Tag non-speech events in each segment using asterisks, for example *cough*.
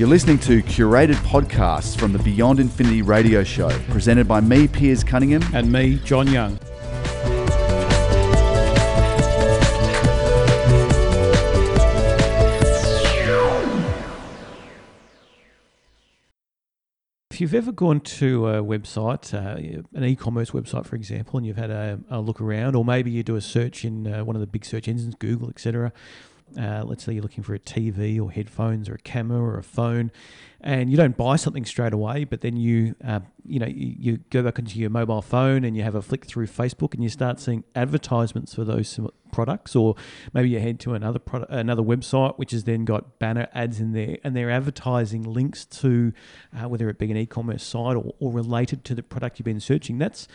You're listening to curated podcasts from the Beyond Infinity radio show, presented by me, Piers Cunningham. And me, John Young. If you've ever gone to a website, uh, an e-commerce website, for example, and you've had a, a look around, or maybe you do a search in uh, one of the big search engines, Google, etc., uh, let's say you're looking for a TV or headphones or a camera or a phone, and you don't buy something straight away, but then you, uh, you know, you, you, go back into your mobile phone and you have a flick through Facebook and you start seeing advertisements for those products, or maybe you head to another product, another website which has then got banner ads in there, and they're advertising links to uh, whether it be an e-commerce site or, or related to the product you've been searching. That's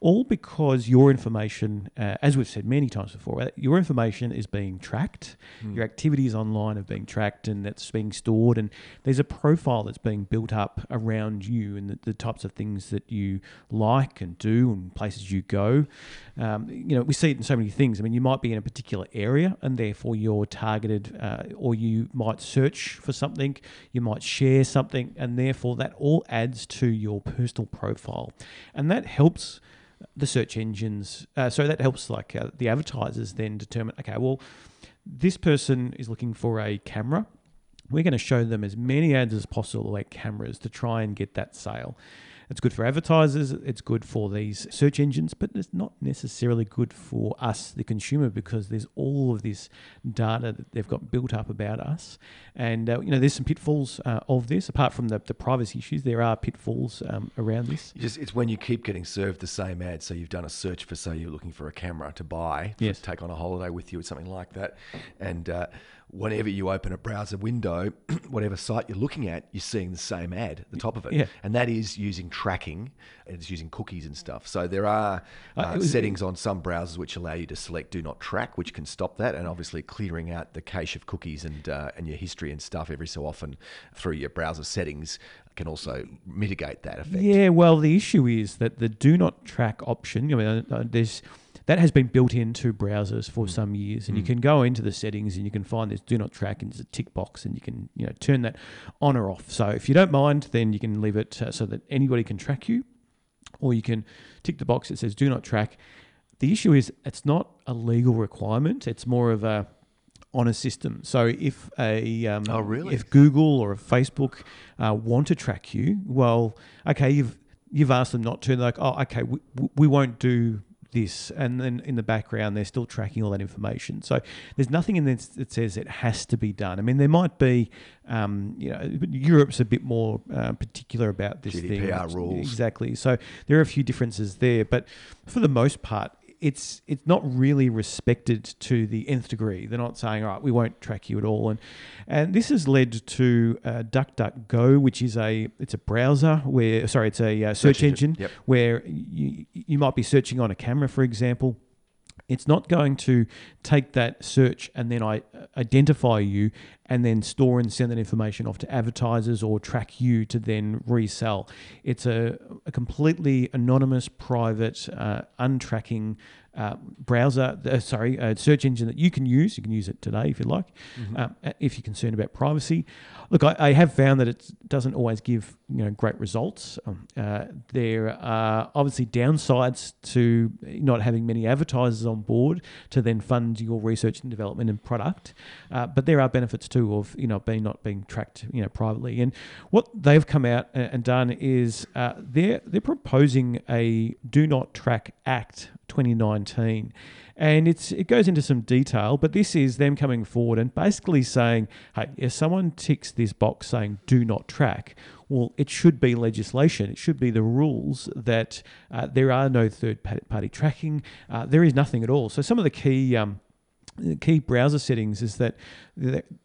all because your information, uh, as we've said many times before, your information is being tracked. Mm. Your activities online are being tracked and that's being stored. And there's a profile that's being built up around you and the, the types of things that you like and do and places you go. Um, you know, we see it in so many things. I mean, you might be in a particular area and therefore you're targeted, uh, or you might search for something, you might share something, and therefore that all adds to your personal profile. And that helps the search engines. Uh, so that helps like uh, the advertisers then determine, okay, well, this person is looking for a camera. We're going to show them as many ads as possible, like cameras, to try and get that sale. It's good for advertisers, it's good for these search engines, but it's not necessarily good for us, the consumer, because there's all of this data that they've got built up about us. And, uh, you know, there's some pitfalls uh, of this. Apart from the, the privacy issues, there are pitfalls um, around this. Just, it's when you keep getting served the same ad. So you've done a search for, say, you're looking for a camera to buy, yes. to take on a holiday with you or something like that. And, uh, whenever you open a browser window, *clears throat* whatever site you're looking at, you're seeing the same ad at the top of it. Yeah. And that is using tracking, it's using cookies and stuff. So there are uh, uh, was, settings on some browsers which allow you to select do not track, which can stop that, and obviously clearing out the cache of cookies and, uh, and your history and stuff every so often through your browser settings can also mitigate that effect. Yeah, well, the issue is that the do not track option, I mean, uh, there's that has been built into browsers for mm. some years, and mm. you can go into the settings and you can find this do not track and there's a tick box, and you can you know turn that on or off. So if you don't mind, then you can leave it uh, so that anybody can track you, or you can tick the box that says do not track. The issue is it's not a legal requirement; it's more of a on a system. So if a um, oh, really? if Google or Facebook uh, want to track you, well, okay, you've you've asked them not to. They're like, oh, okay, we, we won't do this, and then in the background they're still tracking all that information. So there's nothing in this that says it has to be done. I mean, there might be, um, you know, Europe's a bit more uh, particular about this GDPR thing. rules exactly. So there are a few differences there, but for the most part, it's it's not really respected to the nth degree. They're not saying, all right, we won't track you at all, and and this has led to uh, DuckDuckGo, which is a it's a browser where sorry, it's a uh, search, search, engine, engine yep. where you you might be searching on a camera, for example it's not going to take that search and then I identify you and then store and send that information off to advertisers or track you to then resell. It's a, a completely anonymous, private, uh, untracking uh, browser, uh, sorry, a search engine that you can use. You can use it today if you like, mm-hmm. um, if you're concerned about privacy. Look, I, I, have found that it doesn't always give you know great results. Um, uh, there are obviously downsides to not having many advertisers on board to then fund your research and development and product, uh, but there are benefits too of you know being not being tracked you know privately. And what they've come out and done is uh, they're they're proposing a do not track act 2019. And it's it goes into some detail, but this is them coming forward and basically saying, hey, if someone ticks this box saying do not track, well, it should be legislation. It should be the rules that uh, there are no third party tracking. Uh, there is nothing at all. So some of the key um, key browser settings is that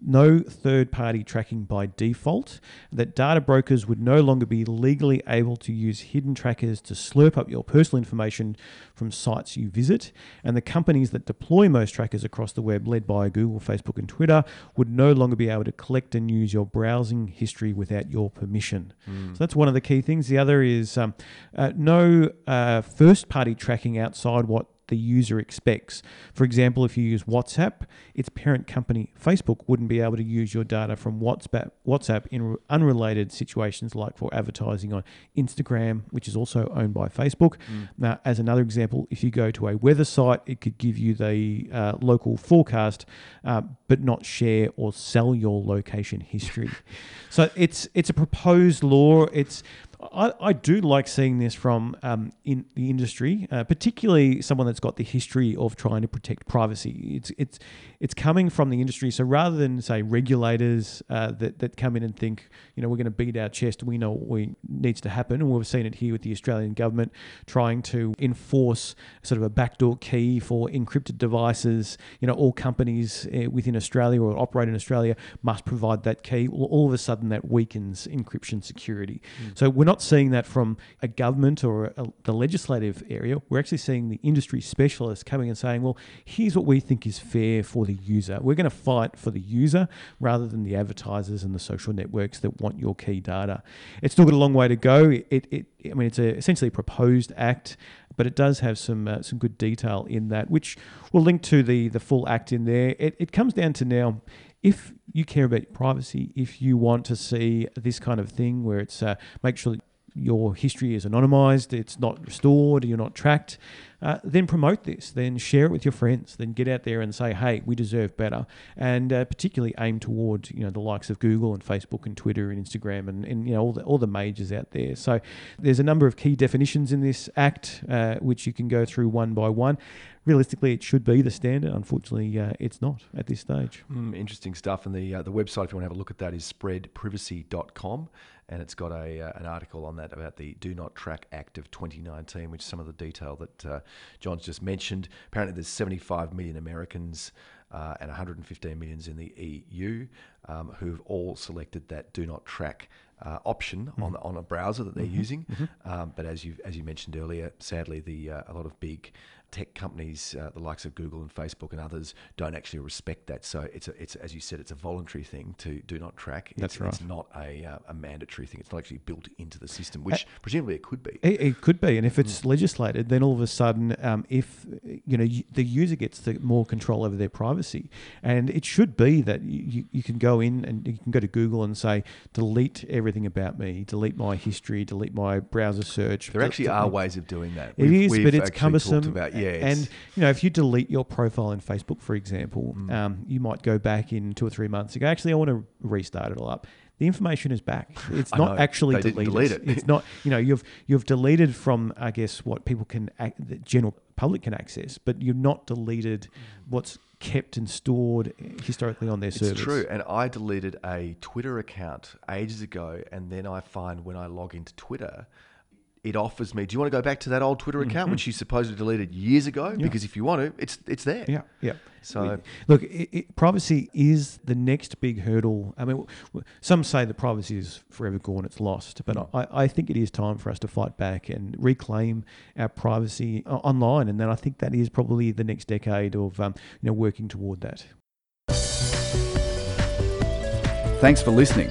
no third party tracking by default, that data brokers would no longer be legally able to use hidden trackers to slurp up your personal information from sites you visit, and the companies that deploy most trackers across the web, led by Google, Facebook, and Twitter, would no longer be able to collect and use your browsing history without your permission. Mm. So that's one of the key things. The other is um, uh, no uh, first party tracking outside what the user expects. For example, if you use WhatsApp, its parent company Facebook wouldn't be able to use your data from WhatsApp WhatsApp in unrelated situations like for advertising on Instagram, which is also owned by Facebook. Mm. Now, as another example, if you go to a weather site, it could give you the uh, local forecast, uh, but not share or sell your location history. *laughs* so it's it's a proposed law. It's I, I do like seeing this from um, in the industry, uh, particularly someone that's got the history of trying to protect privacy. It's it's it's coming from the industry. So rather than say regulators uh, that that come in and think, you know, we're going to beat our chest, we know what we, needs to happen, and we've seen it here with the Australian government trying to enforce sort of a backdoor key for encrypted devices. You know, all companies uh, within Australia or operate in Australia must provide that key. Well, all of a sudden, that weakens encryption security. Mm. So we're not seeing that from a government or a, the legislative area. We're actually seeing the industry specialists coming and saying, well, here's what we think is fair for the user. We're going to fight for the user rather than the advertisers and the social networks that want your key data. It's still got a long way to go. It, it I mean, it's a, essentially a proposed act, but it does have some uh, some good detail in that, which we'll link to the the full act in there. It, it comes down to now if you care about privacy, if you want to see this kind of thing where it's uh, make sure that your history is anonymized, it's not stored, you're not tracked, uh, then promote this, then share it with your friends, then get out there and say, hey, we deserve better, and uh, particularly aim toward you know the likes of Google and Facebook and Twitter and Instagram and, and you know all the all the majors out there. So there's a number of key definitions in this act uh, which you can go through one by one. Realistically, it should be the standard. Unfortunately, uh, it's not at this stage. Mm, interesting stuff. And the uh, the website, if you want to have a look at that, is spreadprivacy.com and it's got a uh, an article on that about the Do Not Track Act of 2019, which some of the detail that uh, John's just mentioned. Apparently, there's 75 million Americans uh, and 115 millions in the EU um, who've all selected that Do Not Track. Uh, option mm-hmm. on on a browser that they're mm-hmm. using, mm-hmm. Um, but as you as you mentioned earlier, sadly the uh, a lot of big tech companies, uh, the likes of Google and Facebook and others, don't actually respect that. So it's a, it's as you said, it's a voluntary thing to do not track. It's, That's right. It's not a, uh, a mandatory thing. It's not actually built into the system, which uh, presumably it could be. It, it, could be, and if it's mm. legislated, then all of a sudden, um, if you know the user gets the more control over their privacy, and it should be that you, you can go in and you can go to Google and say delete everything about me, delete my history, delete my browser search. There actually are ways of doing that. It we've, is, we've but it's cumbersome. About, yeah, and you know, if you delete your profile in Facebook, for example, mm. um, you might go back in two or three months and go, actually, I want to restart it all up. The information is back. It's not know. actually they deleted. Delete it. it's not. You know, you've you've deleted from I guess what people can, the general public can access, but you've not deleted what's kept and stored historically on their it's servers. It's true. And I deleted a Twitter account ages ago, and then I find when I log into Twitter it offers me. Do you want to go back to that old Twitter account, mm-hmm. which you supposedly deleted years ago? Yeah. Because if you want to, it's it's there. Yeah, yeah. So look, it, it, privacy is the next big hurdle. I mean, some say that privacy is forever gone; it's lost. But mm. I, I think it is time for us to fight back and reclaim our privacy uh, online. And then I think that is probably the next decade of um, you know working toward that. Thanks for listening.